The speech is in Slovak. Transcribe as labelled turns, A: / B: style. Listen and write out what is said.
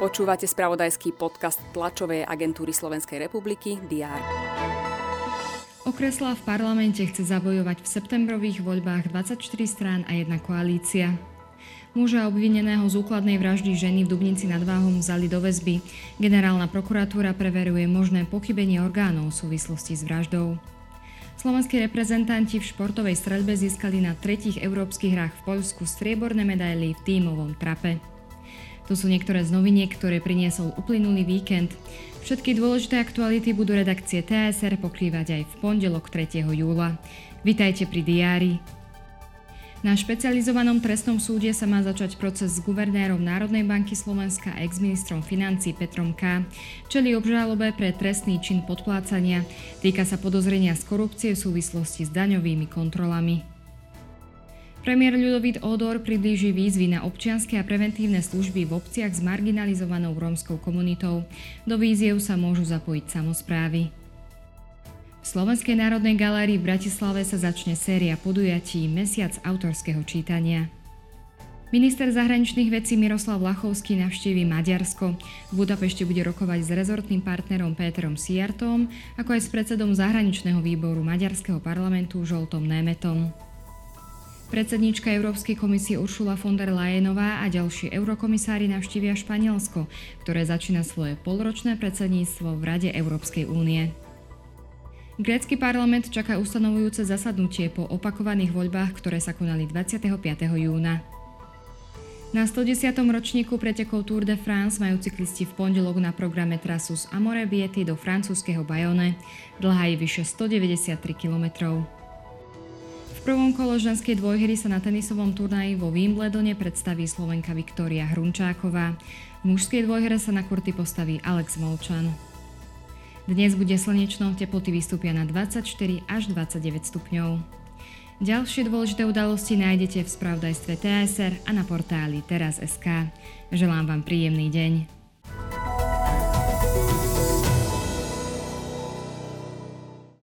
A: Počúvate spravodajský podcast tlačovej agentúry Slovenskej republiky DR.
B: Okresla v parlamente chce zabojovať v septembrových voľbách 24 strán a jedna koalícia. Muža obvineného z úkladnej vraždy ženy v Dubnici nad Váhom vzali do väzby. Generálna prokuratúra preveruje možné pochybenie orgánov v súvislosti s vraždou. Slovenskí reprezentanti v športovej streľbe získali na tretích európskych hrách v Poľsku strieborné medaily v tímovom trape. To sú niektoré z noviniek, ktoré priniesol uplynulý víkend. Všetky dôležité aktuality budú redakcie TSR pokrývať aj v pondelok 3. júla. Vitajte pri diári. Na špecializovanom trestnom súde sa má začať proces s guvernérom Národnej banky Slovenska a ex-ministrom financí Petrom K. Čeli obžalobe pre trestný čin podplácania. Týka sa podozrenia z korupcie v súvislosti s daňovými kontrolami. Premiér Ľudovít Odor priblíži výzvy na občianske a preventívne služby v obciach s marginalizovanou rómskou komunitou. Do víziev sa môžu zapojiť samozprávy. V Slovenskej národnej galérii v Bratislave sa začne séria podujatí Mesiac autorského čítania. Minister zahraničných vecí Miroslav Lachovský navštíví Maďarsko. V Budapešti bude rokovať s rezortným partnerom Péterom Siartom, ako aj s predsedom zahraničného výboru Maďarského parlamentu Žoltom Németom. Predsedníčka Európskej komisie Uršula von der Leyenová a ďalší eurokomisári navštívia Španielsko, ktoré začína svoje polročné predsedníctvo v Rade Európskej únie. Grécky parlament čaká ustanovujúce zasadnutie po opakovaných voľbách, ktoré sa konali 25. júna. Na 110. ročníku pretekov Tour de France majú cyklisti v pondelok na programe trasu z Amorebiety do francúzského Bayonne. Dlhá je vyše 193 kilometrov. V prvom kole ženskej dvojhry sa na tenisovom turnaji vo Wimbledone predstaví Slovenka Viktória Hrunčáková. V mužskej dvojhre sa na kurty postaví Alex Molčan. Dnes bude slnečno, teploty vystúpia na 24 až 29 stupňov. Ďalšie dôležité udalosti nájdete v spravodajstve TSR a na portáli teraz.sk. Želám vám príjemný deň.